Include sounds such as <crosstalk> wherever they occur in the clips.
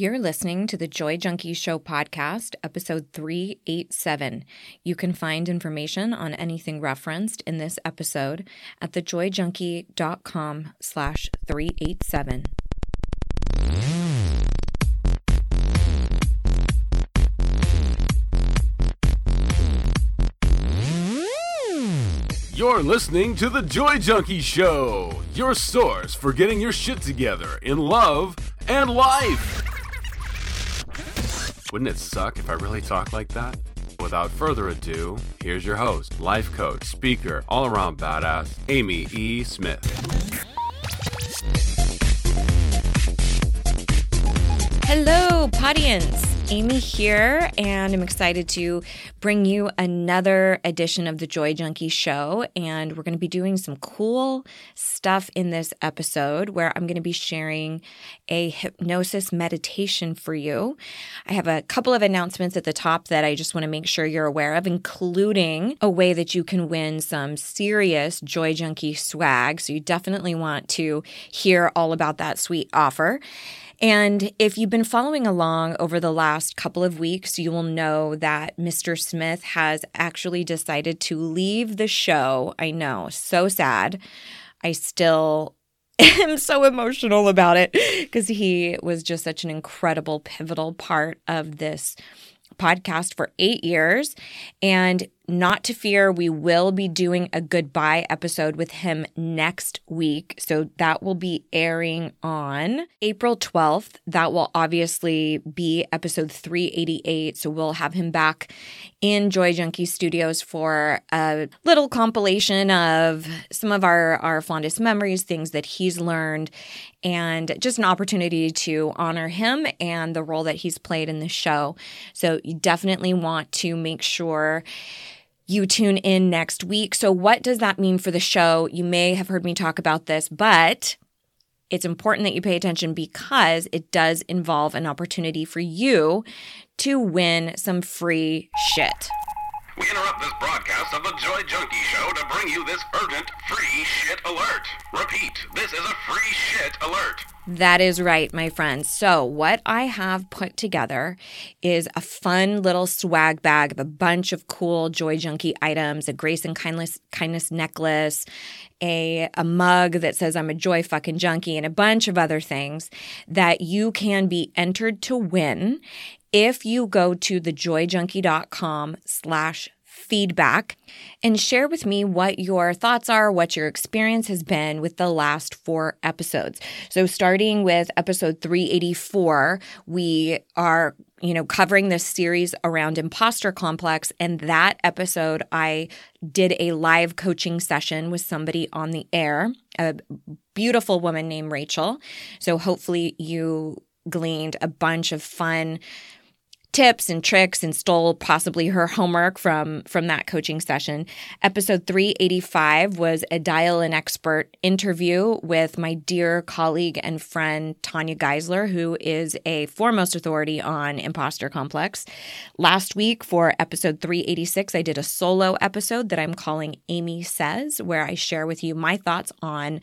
You're listening to the Joy Junkie Show podcast, episode 387. You can find information on anything referenced in this episode at thejoyjunkie.com slash 387. You're listening to The Joy Junkie Show, your source for getting your shit together in love and life. Wouldn't it suck if I really talked like that? Without further ado, here's your host, life coach, speaker, all around badass, Amy E. Smith. Hello, Podians. Amy here, and I'm excited to bring you another edition of the Joy Junkie Show. And we're going to be doing some cool stuff in this episode where I'm going to be sharing a hypnosis meditation for you. I have a couple of announcements at the top that I just want to make sure you're aware of, including a way that you can win some serious Joy Junkie swag. So you definitely want to hear all about that sweet offer. And if you've been following along over the last couple of weeks, you will know that Mr. Smith has actually decided to leave the show. I know, so sad. I still <laughs> am so emotional about it because he was just such an incredible, pivotal part of this podcast for eight years. And not to fear, we will be doing a goodbye episode with him next week. So that will be airing on April 12th. That will obviously be episode 388. So we'll have him back in Joy Junkie Studios for a little compilation of some of our, our fondest memories, things that he's learned, and just an opportunity to honor him and the role that he's played in the show. So you definitely want to make sure you tune in next week. So, what does that mean for the show? You may have heard me talk about this, but it's important that you pay attention because it does involve an opportunity for you to win some free shit. We interrupt this broadcast of the Joy Junkie Show to bring you this urgent free shit alert. Repeat, this is a free shit alert. That is right, my friends. So, what I have put together is a fun little swag bag of a bunch of cool Joy Junkie items, a Grace and Kindness kindness necklace, a a mug that says I'm a joy fucking junkie and a bunch of other things that you can be entered to win if you go to thejoyjunkie.com slash feedback and share with me what your thoughts are, what your experience has been with the last four episodes. So, starting with episode 384, we are you know, covering this series around imposter complex. And that episode, I did a live coaching session with somebody on the air, a beautiful woman named Rachel. So hopefully you gleaned a bunch of fun tips and tricks and stole possibly her homework from from that coaching session. Episode 385 was a dial an expert interview with my dear colleague and friend Tanya Geisler who is a foremost authority on imposter complex. Last week for episode 386 I did a solo episode that I'm calling Amy says where I share with you my thoughts on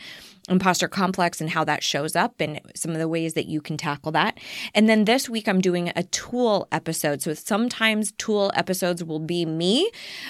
imposter complex and how that shows up and some of the ways that you can tackle that. And then this week I'm doing a tool episode. So sometimes tool episodes will be me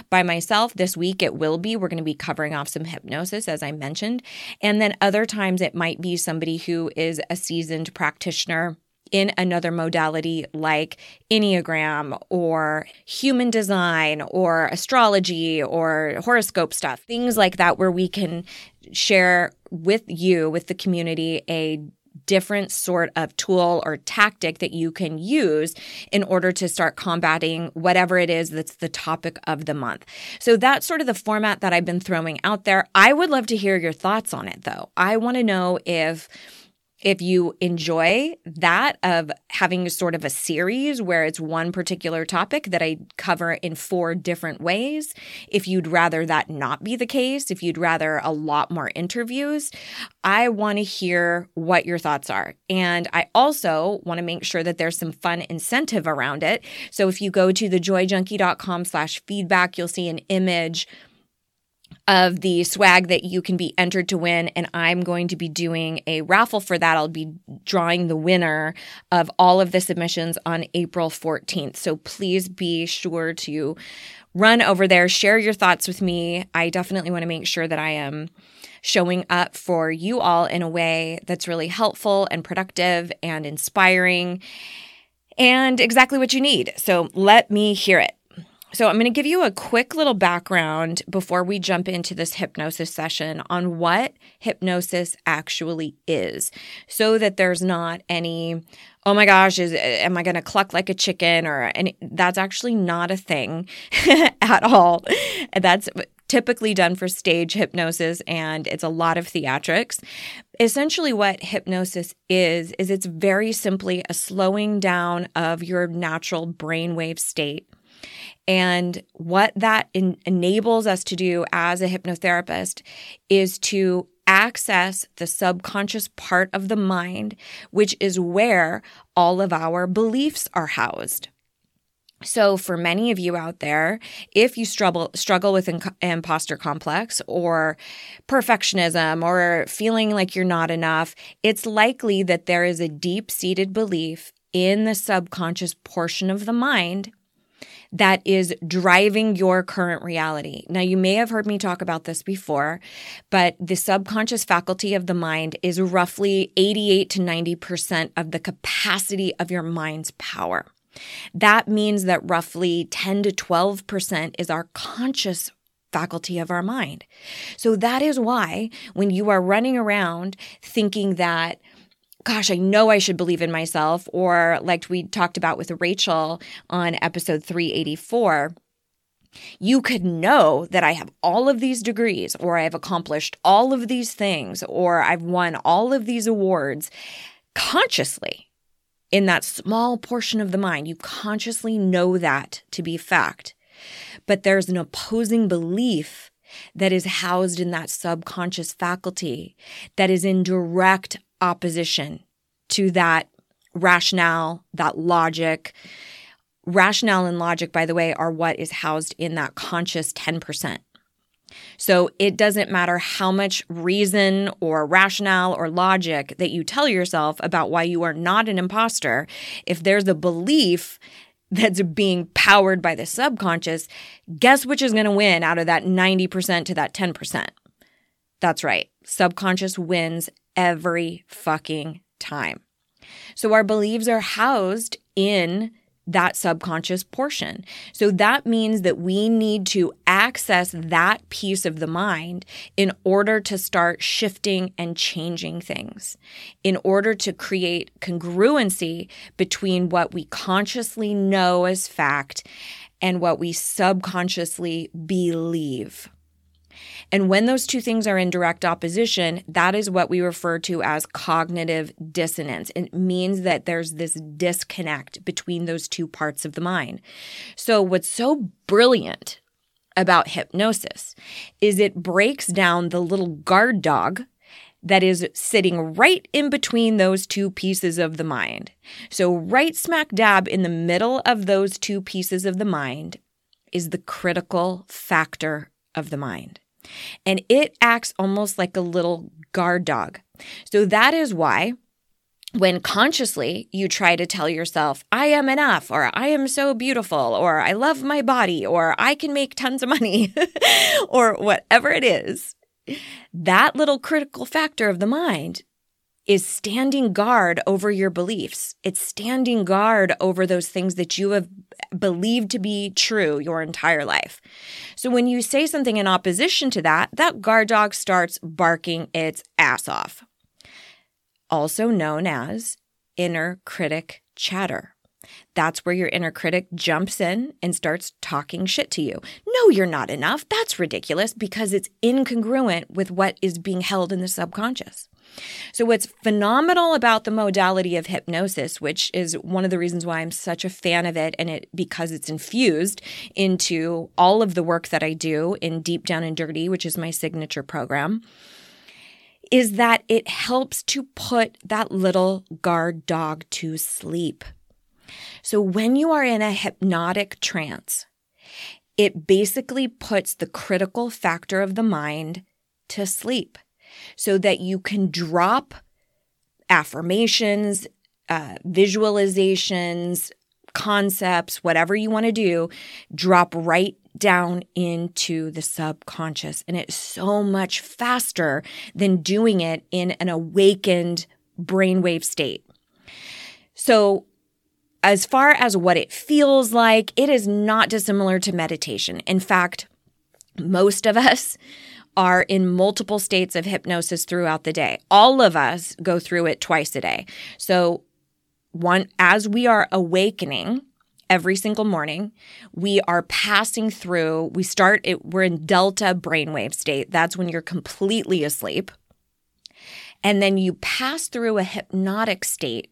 by myself. This week it will be. We're going to be covering off some hypnosis as I mentioned. And then other times it might be somebody who is a seasoned practitioner in another modality like Enneagram or human design or astrology or horoscope stuff, things like that, where we can share with you, with the community, a different sort of tool or tactic that you can use in order to start combating whatever it is that's the topic of the month. So that's sort of the format that I've been throwing out there. I would love to hear your thoughts on it though. I want to know if if you enjoy that of having sort of a series where it's one particular topic that I cover in four different ways, if you'd rather that not be the case, if you'd rather a lot more interviews, I want to hear what your thoughts are. And I also want to make sure that there's some fun incentive around it. So if you go to thejoyjunkie.com slash feedback, you'll see an image of the swag that you can be entered to win. And I'm going to be doing a raffle for that. I'll be drawing the winner of all of the submissions on April 14th. So please be sure to run over there, share your thoughts with me. I definitely want to make sure that I am showing up for you all in a way that's really helpful and productive and inspiring and exactly what you need. So let me hear it. So, I'm going to give you a quick little background before we jump into this hypnosis session on what hypnosis actually is so that there's not any, oh my gosh, is, am I going to cluck like a chicken? Or any, that's actually not a thing <laughs> at all. That's typically done for stage hypnosis and it's a lot of theatrics. Essentially what hypnosis is is it's very simply a slowing down of your natural brainwave state and what that in- enables us to do as a hypnotherapist is to access the subconscious part of the mind, which is where all of our beliefs are housed. So, for many of you out there, if you struggle struggle with imposter complex or perfectionism or feeling like you're not enough, it's likely that there is a deep seated belief in the subconscious portion of the mind that is driving your current reality. Now, you may have heard me talk about this before, but the subconscious faculty of the mind is roughly 88 to 90% of the capacity of your mind's power. That means that roughly 10 to 12% is our conscious faculty of our mind. So that is why when you are running around thinking that gosh, I know I should believe in myself, or like we talked about with Rachel on episode 384, you could know that I have all of these degrees, or I have accomplished all of these things, or I've won all of these awards consciously in that small portion of the mind. You consciously know that to be fact. But there's an opposing belief that is housed in that subconscious faculty that is in direct opposition to that rationale, that logic. Rationale and logic, by the way, are what is housed in that conscious 10%. So it doesn't matter how much reason or rationale or logic that you tell yourself about why you are not an imposter. If there's a belief that's being powered by the subconscious, guess which is going to win out of that 90% to that 10%? That's right. Subconscious wins every fucking time. So our beliefs are housed in that subconscious portion. So that means that we need to access that piece of the mind in order to start shifting and changing things, in order to create congruency between what we consciously know as fact and what we subconsciously believe. And when those two things are in direct opposition, that is what we refer to as cognitive dissonance. It means that there's this disconnect between those two parts of the mind. So, what's so brilliant about hypnosis is it breaks down the little guard dog that is sitting right in between those two pieces of the mind. So, right smack dab in the middle of those two pieces of the mind is the critical factor of the mind and it acts almost like a little guard dog. So that is why when consciously you try to tell yourself, I am enough, or I am so beautiful, or I love my body, or I can make tons of money, <laughs> or whatever it is, that little critical factor of the mind is standing guard over your beliefs. It's standing guard over those things that you have believed to be true your entire life. So when you say something in opposition to that, that guard dog starts barking its ass off. Also known as inner critic chatter. That's where your inner critic jumps in and starts talking shit to you. No, you're not enough. That's ridiculous because it's incongruent with what is being held in the subconscious. So, what's phenomenal about the modality of hypnosis, which is one of the reasons why I'm such a fan of it, and it because it's infused into all of the work that I do in Deep Down and Dirty, which is my signature program, is that it helps to put that little guard dog to sleep. So, when you are in a hypnotic trance, it basically puts the critical factor of the mind to sleep so that you can drop affirmations, uh, visualizations, concepts, whatever you want to do, drop right down into the subconscious. And it's so much faster than doing it in an awakened brainwave state. So, as far as what it feels like, it is not dissimilar to meditation. In fact, most of us are in multiple states of hypnosis throughout the day. All of us go through it twice a day. So, one as we are awakening every single morning, we are passing through, we start it, we're in delta brainwave state. That's when you're completely asleep. And then you pass through a hypnotic state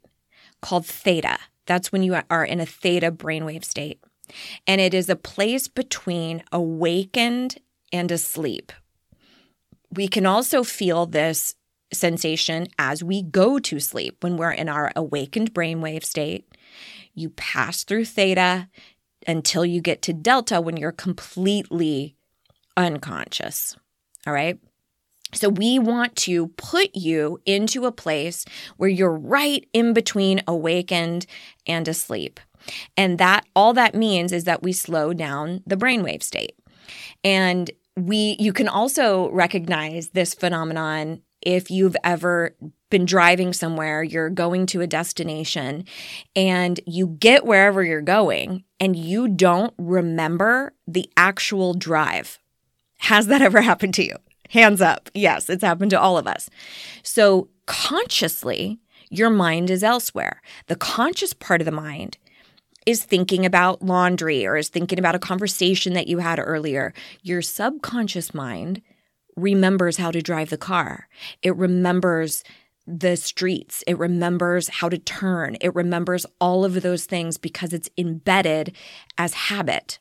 called theta. That's when you are in a theta brainwave state. And it is a place between awakened and asleep. We can also feel this sensation as we go to sleep when we're in our awakened brainwave state. You pass through theta until you get to delta when you're completely unconscious. All right. So we want to put you into a place where you're right in between awakened and asleep. And that all that means is that we slow down the brainwave state. And we you can also recognize this phenomenon if you've ever been driving somewhere, you're going to a destination and you get wherever you're going and you don't remember the actual drive. Has that <laughs> ever happened to you? Hands up. Yes, it's happened to all of us. So consciously, your mind is elsewhere. The conscious part of the mind is thinking about laundry or is thinking about a conversation that you had earlier. Your subconscious mind remembers how to drive the car. It remembers the streets. It remembers how to turn. It remembers all of those things because it's embedded as habit.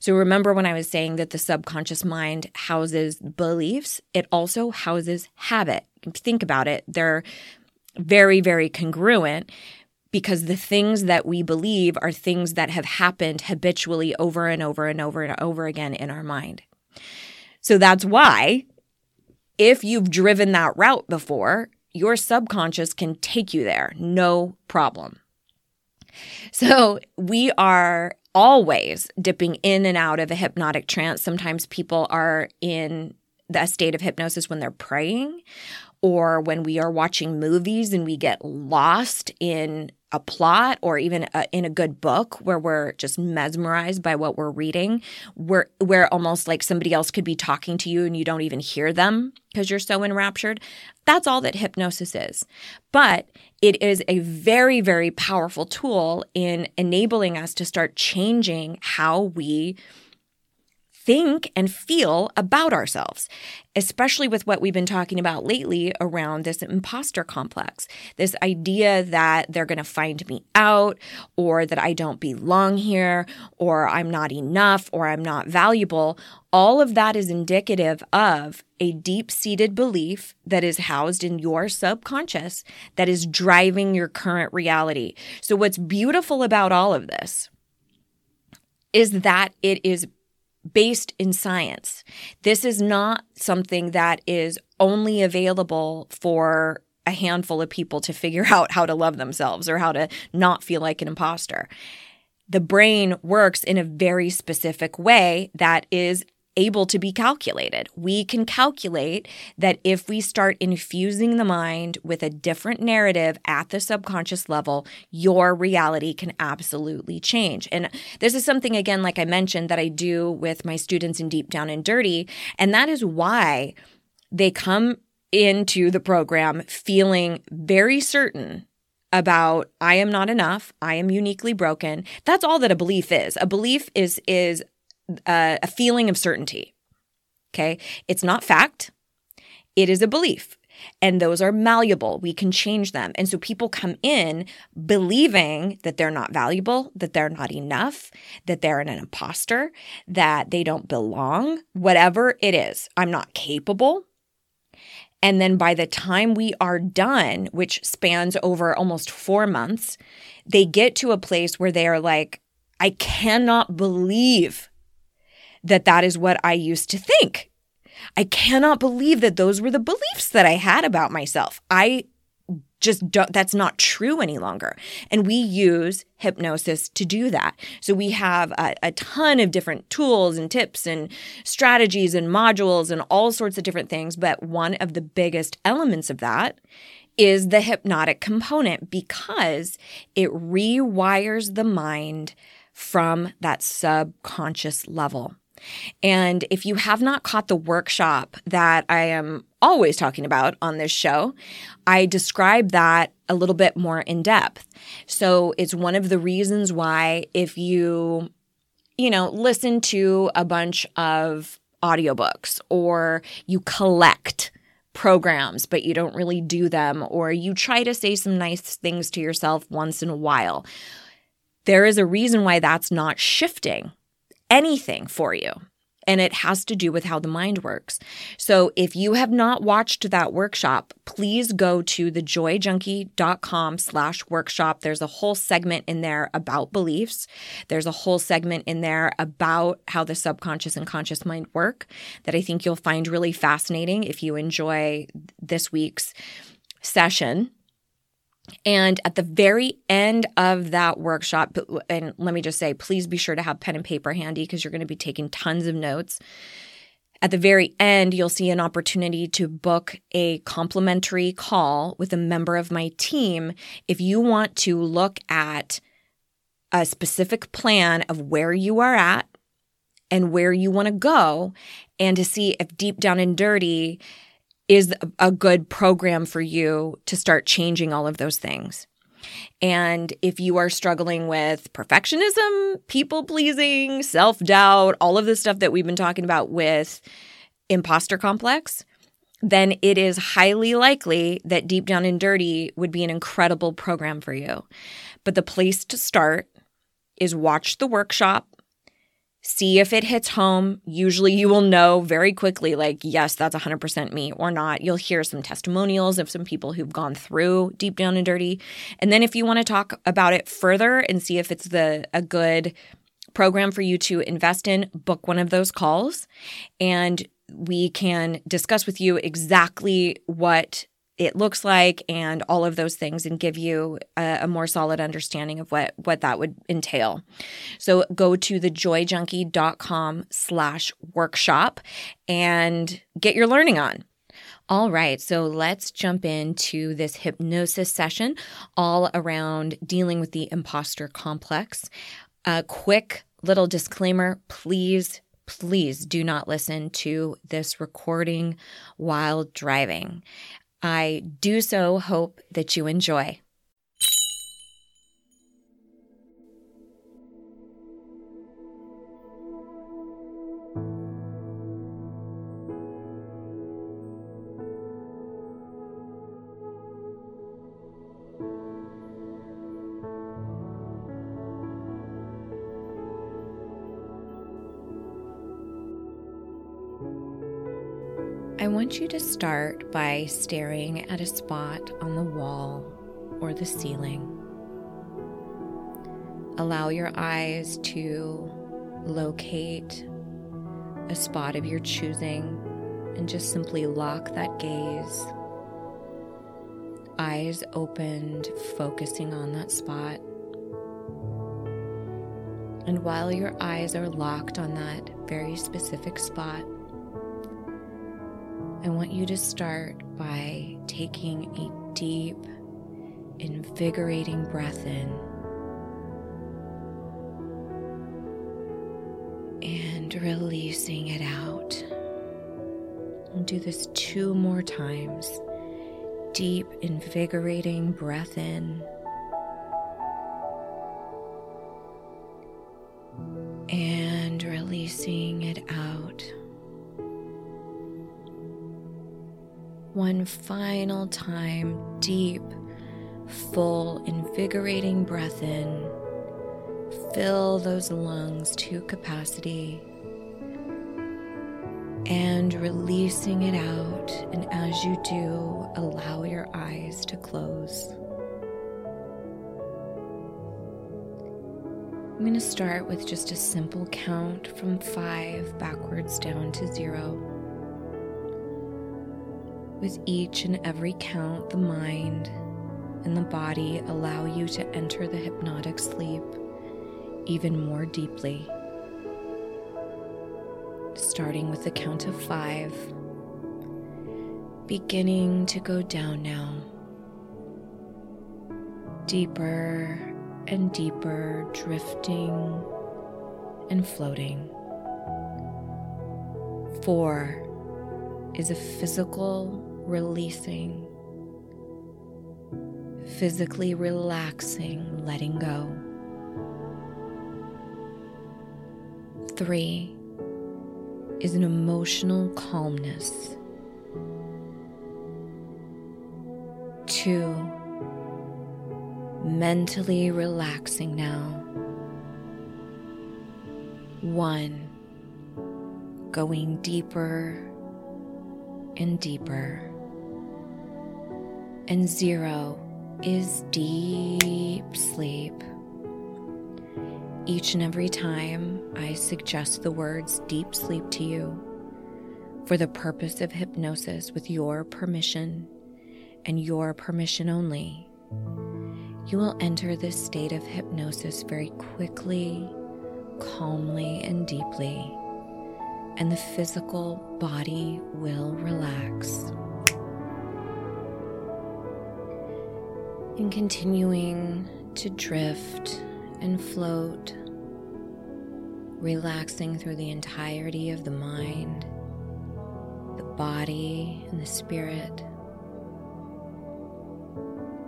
So remember when I was saying that the subconscious mind houses beliefs, it also houses habit. Think about it. They're very, very congruent because the things that we believe are things that have happened habitually over and over and over and over again in our mind. So that's why if you've driven that route before, your subconscious can take you there, no problem. So we are always dipping in and out of a hypnotic trance. Sometimes people are in the state of hypnosis when they're praying or when we are watching movies and we get lost in a plot or even a, in a good book where we're just mesmerized by what we're reading where where almost like somebody else could be talking to you and you don't even hear them because you're so enraptured that's all that hypnosis is. But it is a very very powerful tool in enabling us to start changing how we think and feel about ourselves, especially with what we've been talking about lately around this imposter complex. This idea that they're going to find me out, or that I don't belong here, or I'm not enough, or I'm not valuable. All of that is indicative of a deep seated belief that is housed in your subconscious that is driving your current reality. So, what's beautiful about all of this is that it is based in science. This is not something that is only available for a handful of people to figure <laughs> out how to love themselves or how to not feel like an imposter. The brain works in a very specific way that is able to be calculated. We can calculate that if we start infusing the mind with a different narrative at the subconscious level, your reality can absolutely change. And this is something, again, like I mentioned, that I do with my students in Deep Down and Dirty. And that is why they come into the program feeling very certain about I am not enough, I am uniquely broken. That's all that a belief is. A belief is is a, a feeling of certainty. Okay. It's not fact, it is a belief. And those are malleable. We can change them. And so people come in believing that they're not valuable, that they're not enough, that they're an imposter, that they don't belong, whatever it is. I'm not capable. And then by the time we are done, which spans over almost four months, they get to a place where they are like, I cannot believe that that is what I used to think. I cannot believe that those were the beliefs that I had about myself. I just don't, that's not true any longer. And we use hypnosis to do that. So we have a, a, ton of different tools and tips and strategies and modules and all sorts of different things. But one of the biggest elements of that is the hypnotic component because it rewires the mind from that subconscious level. And if you have not caught the workshop that I am always talking about on this show, I describe that a little bit more in depth. So it's one of the reasons why if you, you know, listen to a bunch of audiobooks or you collect programs, but you don't really do them, or you try to say some nice things to yourself once in a while. There is a reason why that's not shifting anything for you. And it has to do with how the mind works. So if you have not watched that workshop, please go to thejoyjunkie.com slash workshop. There's a whole segment in there about beliefs. There's a whole segment in there about how the subconscious and conscious mind work that I think you'll find really fascinating if you enjoy this week's session. And at the very end of that workshop, and let me just say, please be sure to have pen and paper handy because you're going to be taking tons of notes. At the very end, you'll see an opportunity to book a complimentary call with a member of my team if you want to look at a specific plan of where you are at and where you want to go, and to see if deep down and dirty, is a good program for you to start changing all of those things. And if you are struggling with perfectionism, people pleasing, self doubt, all of the stuff that we've been talking about with imposter complex, then it is highly likely that Deep Down and Dirty would be an incredible program for you. But the place to start is watch the workshop see if it hits home. Usually you will know very quickly, like, yes, that's 100% me or not. You'll hear some testimonials of some people who've gone through deep down and dirty. And then if you want to talk about it further and see if it's the a good program for you to invest in, book one of those calls and we can discuss with you exactly what it looks like and all of those things and give you a, a, more solid understanding of what what that would entail so go to thejoyjunkie.com slash workshop and get your learning on all right, so let's jump into this hypnosis session all around dealing with the imposter complex. A quick little disclaimer please please do not listen to this recording while driving. I do so hope that you enjoy. To start by staring at a spot on the wall or the ceiling. Allow your eyes to locate a spot of your choosing and just simply lock that gaze. Eyes opened, focusing on that spot. And while your eyes are locked on that very specific spot, I want you to start by taking a deep, invigorating breath in and releasing it out. And do this two more times. Deep, invigorating breath in. One final time, deep, full, invigorating breath in. Fill those lungs to capacity and releasing it out. And as you do, allow your eyes to close. I'm going to start with just a simple count from five backwards down to zero. With each and every count, the mind and the body allow you to enter the hypnotic sleep even more deeply. Starting with the count of five, beginning to go down now. Deeper and deeper, drifting and floating. Four is a physical releasing, physically relaxing, letting go. Three is an emotional calmness. Two, mentally relaxing now. One, going deeper and deeper. And zero is deep sleep. Each and every time I suggest the words deep sleep to you for the purpose of hypnosis with your permission and your permission only, you will enter this state of hypnosis very quickly, calmly, and deeply, and the physical body will relax. And continuing to drift and float, relaxing through the entirety of the mind, the body, and the spirit.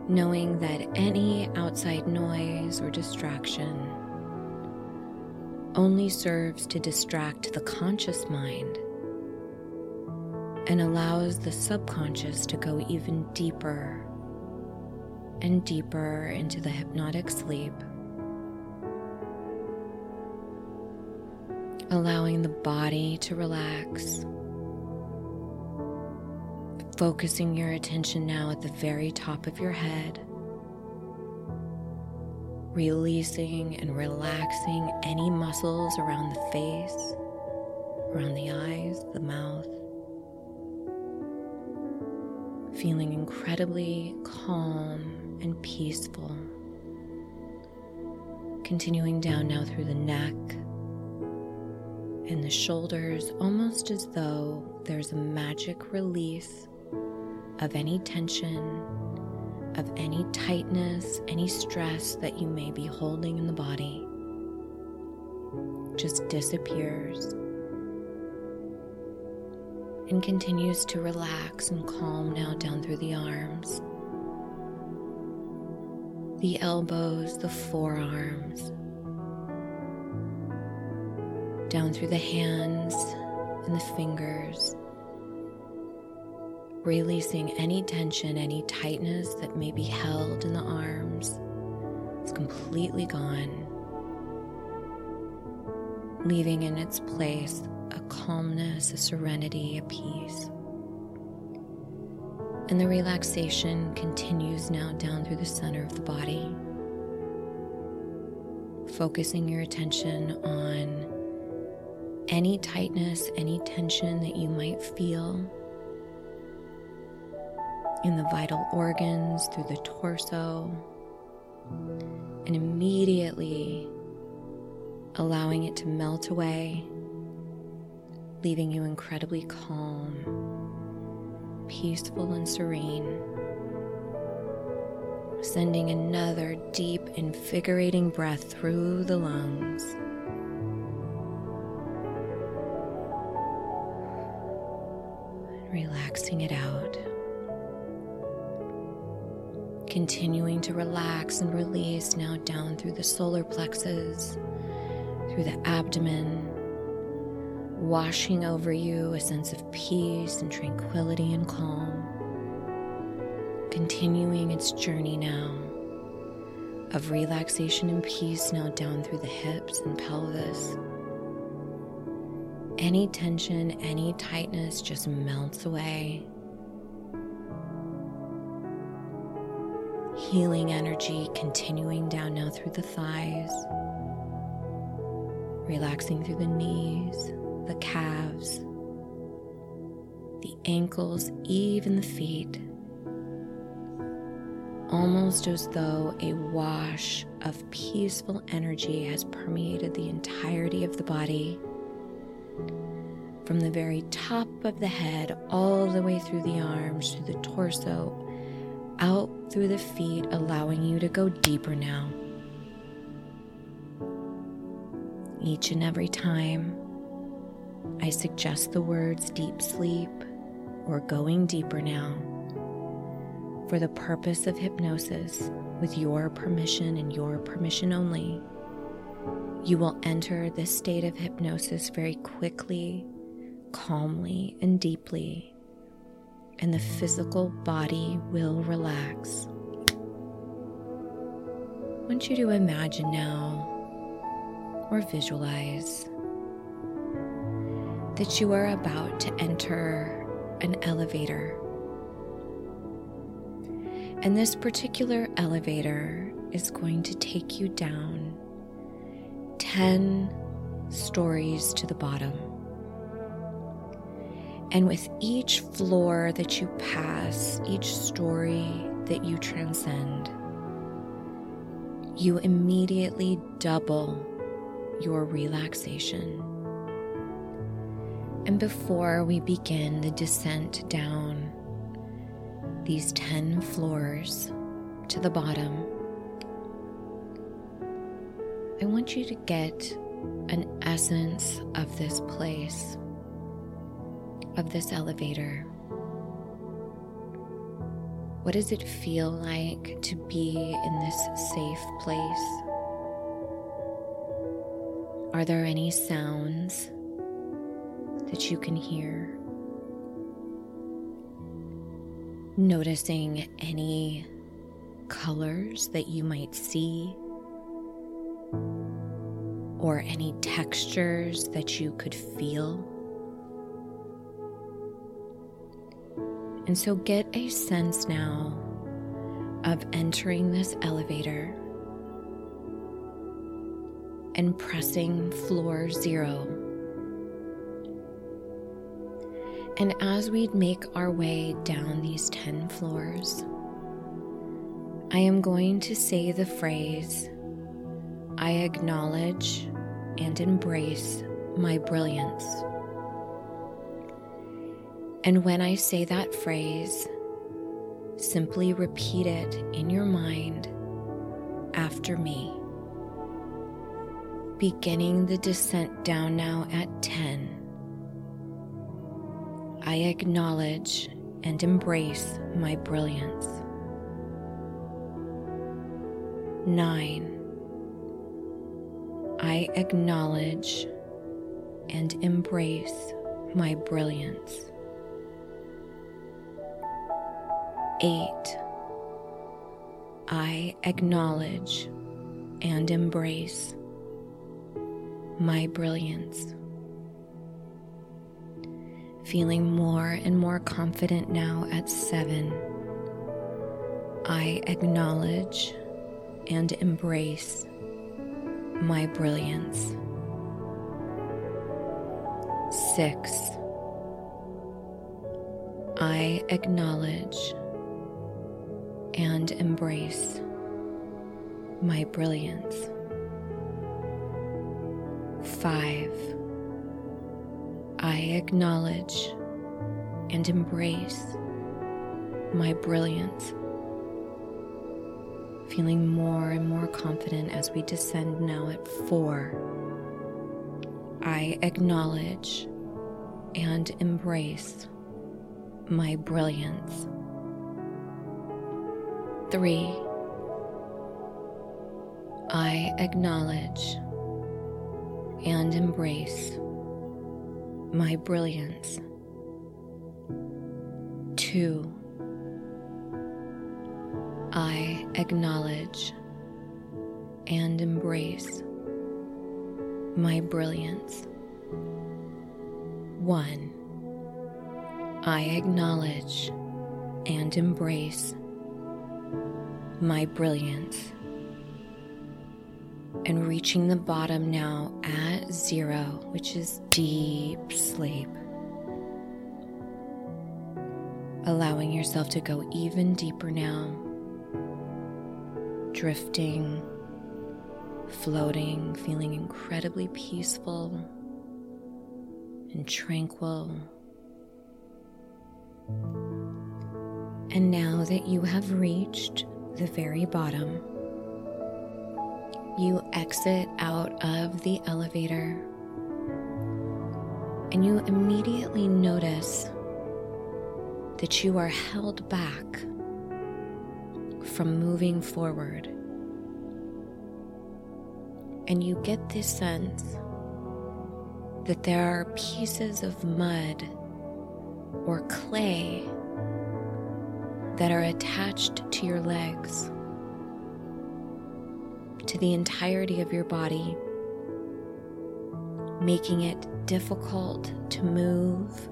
Knowing that any outside noise or distraction only serves to distract the conscious mind and allows the subconscious to go even deeper and deeper into the hypnotic sleep. allowing the body to relax. Focusing your attention now at the very top of your head, releasing and relaxing any muscles around the face, around the eyes, the mouth. Feeling incredibly calm and peaceful. Continuing down now through the neck and the shoulders, almost as though there's a magic release of any tension, of any tightness, any stress that you may be holding in the body. Just disappears and continues to relax and calm now down through the arms, the elbows, the forearms down through the hands and the fingers, releasing any tension, any tightness that may be held in the arms. It's completely gone, leaving in its place a calmness, a serenity, a peace. And the relaxation continues now down through the center of the body, focusing your attention on any tightness, any tension that you might feel in the vital organs, through the torso, and immediately allowing it to melt away, leaving you incredibly calm, peaceful, and serene. Sending another deep, invigorating breath through the lungs. relaxing it out. Continuing to relax and release now down through the solar plexus, through the abdomen, washing over you a sense of peace and tranquility and calm. Continuing its journey now of relaxation and peace now down through the hips and pelvis any tension, any tightness just melts away. Healing energy continuing down now through the thighs, relaxing through the knees, the calves, the ankles, even the feet. Almost as though a wash of peaceful energy has permeated the entirety of the body from the very top of the head all the way through the arms, through the torso, out through the feet, allowing you to go deeper now. Each and every time I suggest the words deep sleep or going deeper now for the purpose of hypnosis with your permission and your permission only. You will enter this state of hypnosis very quickly calmly and deeply, and the physical body will relax. I want you to imagine now or visualize that you are about to enter an elevator. And this particular elevator is going to take you down 10 stories to the bottom. And with each floor that you pass, each story that you transcend, you immediately double your relaxation. And before we begin the descent down these 10 floors to the bottom, I want you to get an essence of this place of this elevator? What does it feel like to be in this safe place? Are there any sounds that you can hear? Noticing any colors that you might see, or any textures that you could feel. And so get a sense now of entering this elevator and pressing floor zero. And as we make our way down these 10 floors, I am going to say the phrase I acknowledge and embrace my brilliance. And when I say that phrase, simply repeat it in your mind after me. Beginning the descent down now at 10, I acknowledge and embrace my brilliance. 9. I acknowledge and embrace my brilliance. 8. I acknowledge and embrace my brilliance. Feeling more and more confident now at 7. I acknowledge and embrace my brilliance. 6. I acknowledge and embrace my brilliance. Five, I acknowledge and embrace my brilliance. Feeling more and more confident as we descend now at four. I acknowledge and embrace my brilliance. Three, I acknowledge and embrace my brilliance. Two, I acknowledge and embrace my brilliance. One, I acknowledge and embrace my brilliance. And reaching the bottom now at zero, which is deep sleep. Allowing yourself to go even deeper now, drifting, floating, feeling incredibly peaceful and tranquil. And now that you have reached the very bottom, you exit out of the elevator and you immediately notice that you are held back from moving forward. And you get this sense that there are pieces of mud or clay that are attached to your legs, to the entirety of your body, making it difficult to move,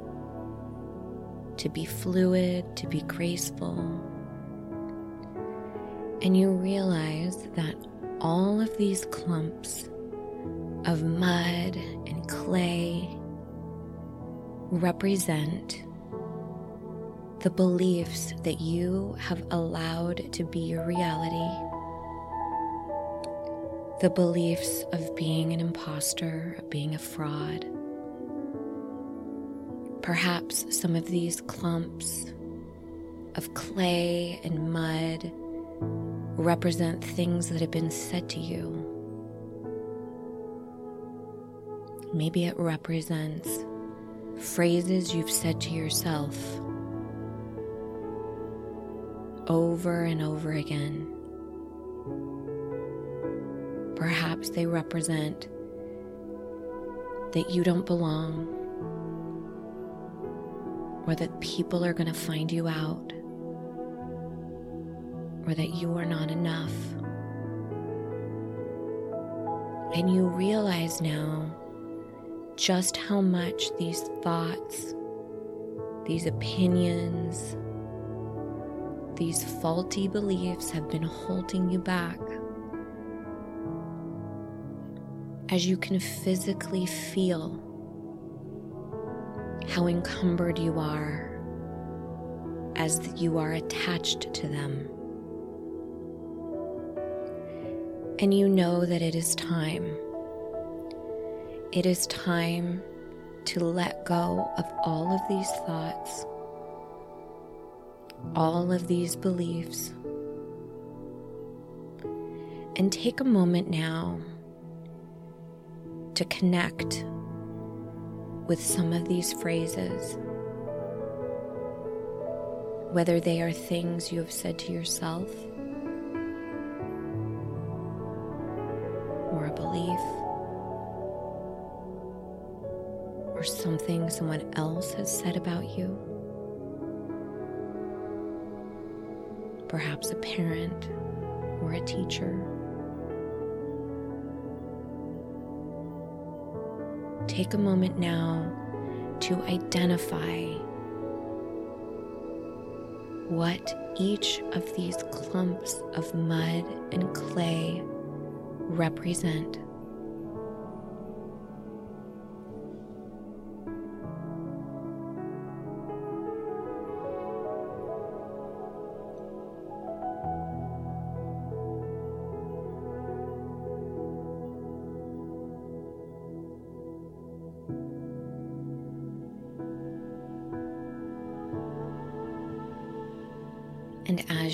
to be fluid, to be graceful. And you realize that all of these clumps of mud and clay represent the beliefs that you have allowed to be your reality, the beliefs of being an imposter, of being a fraud. Perhaps some of these clumps of clay and mud represent things that have been said to you. Maybe it represents phrases you've said to yourself over and over again. Perhaps they represent that you don't belong, or that people are going to find you out, or that you are not enough. And you realize now just how much these thoughts, these opinions, these faulty beliefs have been holding you back. As you can physically feel how encumbered you are as you are attached to them. And you know that it is time it is time to let go of all of these thoughts, all of these beliefs, and take a moment now to connect with some of these phrases. Whether they are things you have said to yourself or a belief or something someone else has said about you. Perhaps a parent or a teacher. Take a moment now to identify what each of these clumps of mud and clay represent.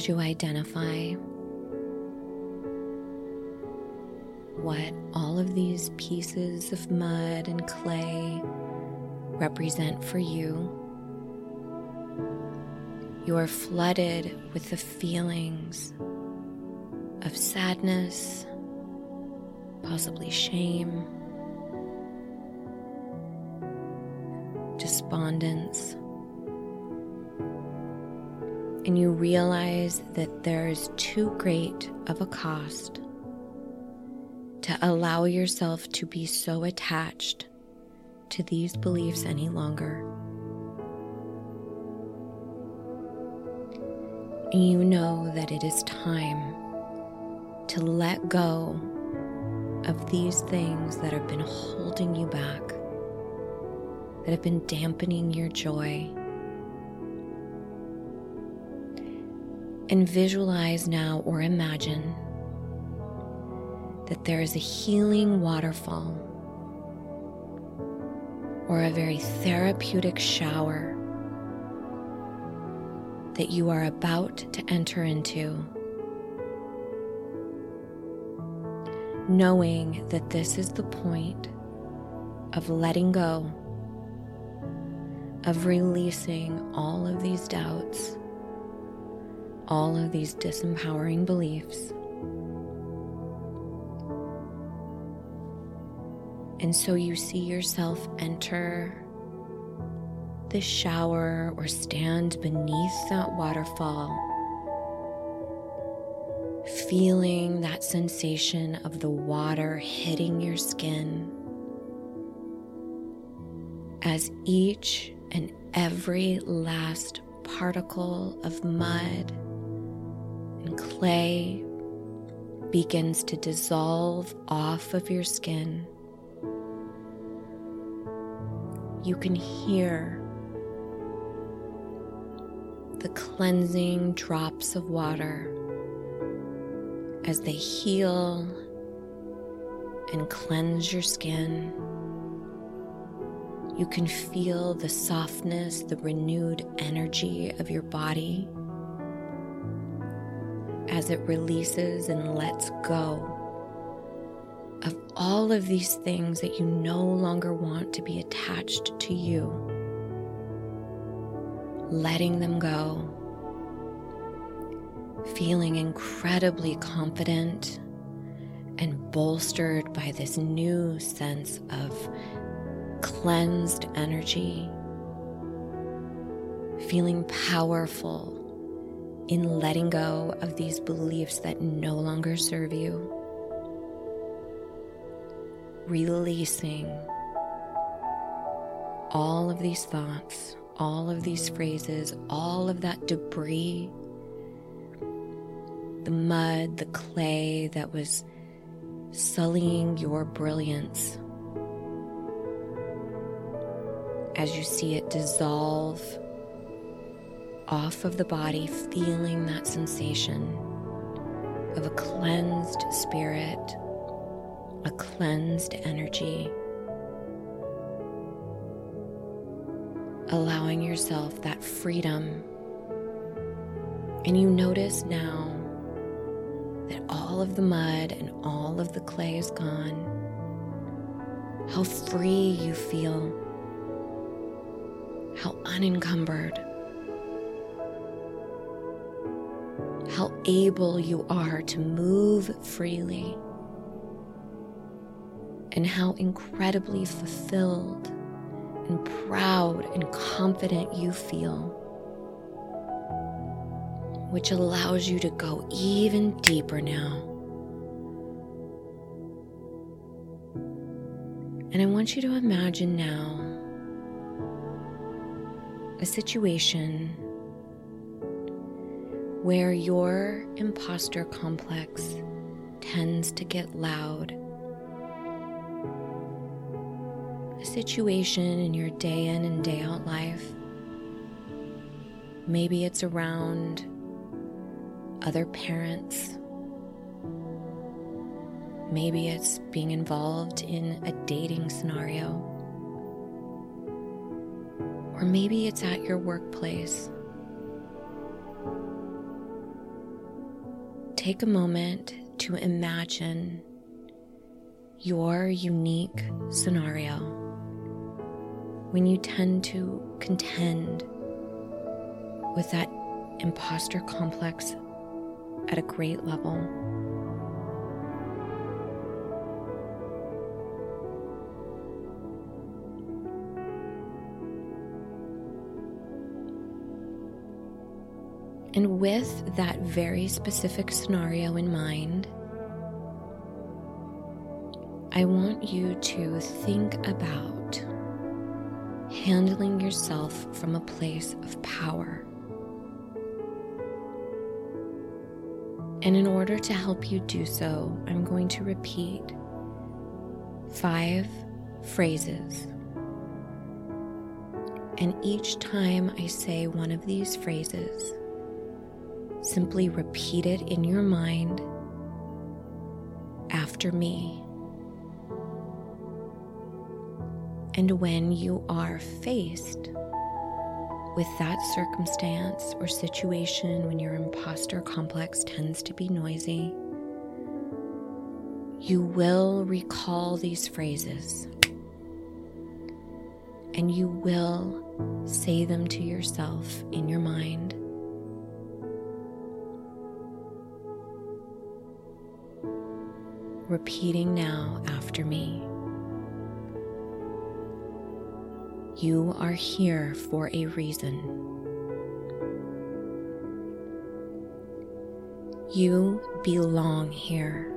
You identify what all of these pieces of mud and clay represent for you, you are flooded with the feelings of sadness, possibly shame, despondence and you realize that there is too great of a cost to allow yourself to be so attached to these beliefs any longer. You know that it is time to let go of these things that have been holding you back, that have been dampening your joy. And visualize now or imagine that there is a healing waterfall or a very therapeutic shower that you are about to enter into. Knowing that this is the point of letting go, of releasing all of these doubts, all of these disempowering beliefs. And so you see yourself enter the shower or stand beneath that waterfall, feeling that sensation of the water hitting your skin as each and every last particle of mud and clay begins to dissolve off of your skin you can hear the cleansing drops of water as they heal and cleanse your skin. You can feel the softness, the renewed energy of your body as it releases and lets go of all of these things that you no longer want to be attached to you, letting them go, feeling incredibly confident and bolstered by this new sense of cleansed energy, feeling powerful in letting go of these beliefs that no longer serve you releasing all of these thoughts, all of these phrases, all of that debris, the mud, the clay that was sullying your brilliance. As you see it dissolve off of the body, feeling that sensation of a cleansed spirit a cleansed energy, allowing yourself that freedom. And you notice now that all of the mud and all of the clay is gone. How free you feel, how unencumbered, how able you are to move freely and how incredibly fulfilled and proud and confident you feel, which allows you to go even deeper now. And I want you to imagine now a situation where your imposter complex tends to get loud a situation in your day in and day out life. Maybe it's around other parents. Maybe it's being involved in a dating scenario. Or maybe it's at your workplace. Take a moment to imagine your unique scenario when you tend to contend with that imposter complex at a great level. And with that very specific scenario in mind, I want you to think about handling yourself from a place of power. And in order to help you do so, I'm going to repeat five phrases. And each time I say one of these phrases, simply repeat it in your mind after me. And when you are faced with that circumstance or situation when your imposter complex tends to be noisy, you will recall these phrases and you will say them to yourself in your mind. Repeating now after me. You are here for a reason. You belong here.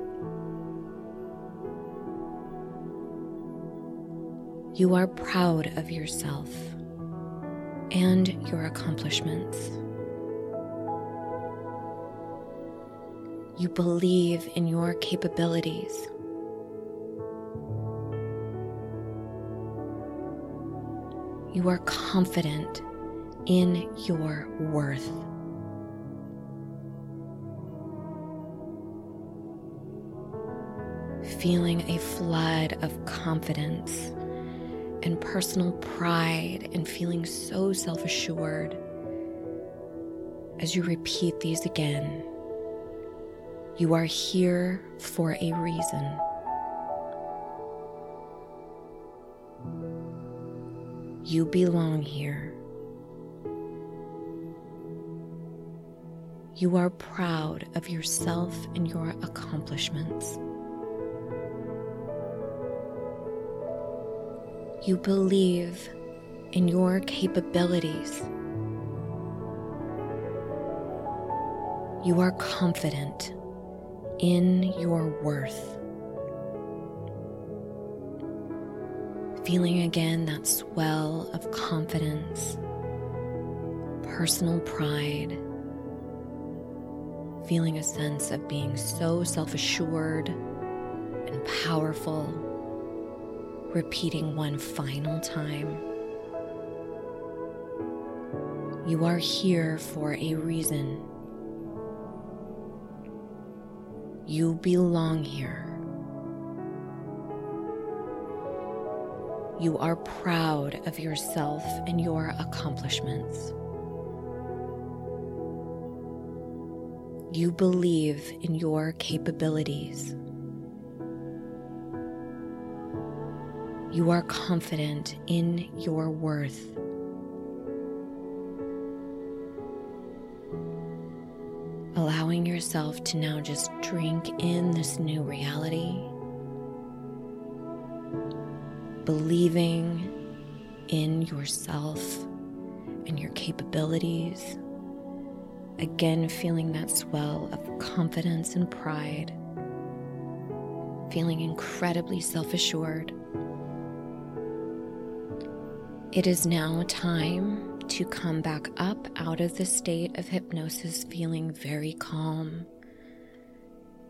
You are proud of yourself and your accomplishments. You believe in your capabilities. You are confident in your worth. Feeling a flood of confidence and personal pride and feeling so self assured as you repeat these again. You are here for a reason. You belong here. You are proud of yourself and your accomplishments. You believe in your capabilities. You are confident in your worth. Feeling again that swell of confidence, personal pride, feeling a sense of being so self assured and powerful. Repeating one final time. You are here for a reason. You belong here. You are proud of yourself and your accomplishments. You believe in your capabilities. You are confident in your worth. Allowing yourself to now just drink in this new reality. Believing in yourself and your capabilities. Again, feeling that swell of confidence and pride. Feeling incredibly self assured. It is now time to come back up out of the state of hypnosis, feeling very calm,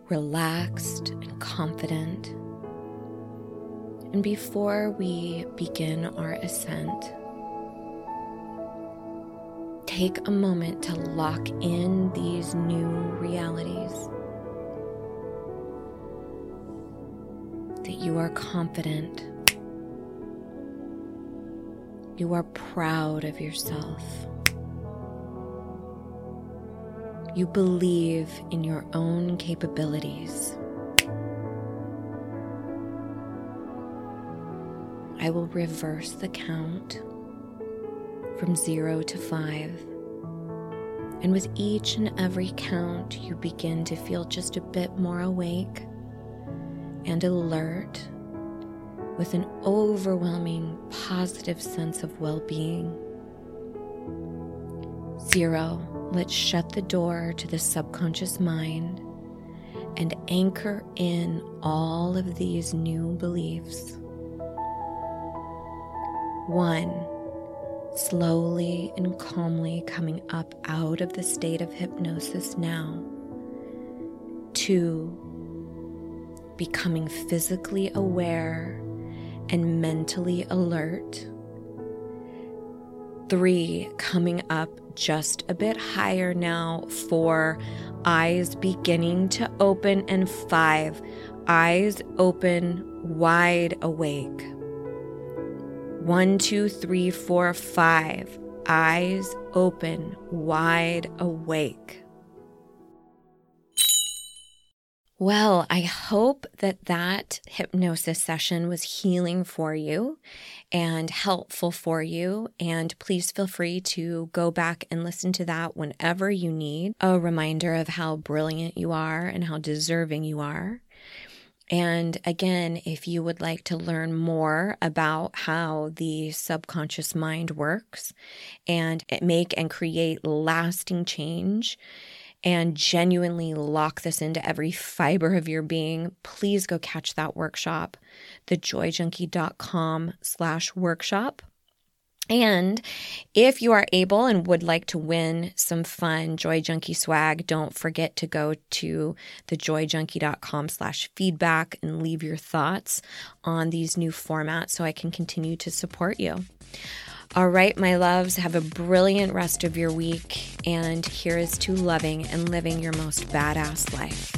relaxed, and confident. And before we begin our ascent, take a moment to lock in these new realities. That you are confident you are proud of yourself. You believe in your own capabilities. I will reverse the count from zero to five. And with each and every count, you begin to feel just a bit more awake and alert with an overwhelming positive sense of well being. Zero, let's shut the door to the subconscious mind and anchor in all of these new beliefs. One, slowly and calmly coming up out of the state of hypnosis now. Two, becoming physically aware and mentally alert. Three, coming up just a bit higher now. Four, eyes beginning to open. And five, eyes open, wide awake. One, two, three, four, five, eyes open, wide awake. Well, I hope that that hypnosis session was healing for you and helpful for you. And please feel free to go back and listen to that whenever you need a reminder of how brilliant you are and how deserving you are. And again, if you would like to learn more about how the subconscious mind works and make and create lasting change, and genuinely lock this into every fiber of your being, please go catch that workshop, thejoyjunkie.com slash workshop. And if you are able and would like to win some fun Joy Junkie swag, don't forget to go to thejoyjunkie.com slash feedback and leave your thoughts on these new formats so I can continue to support you. All right, my loves, have a brilliant rest of your week. And here is to loving and living your most badass life.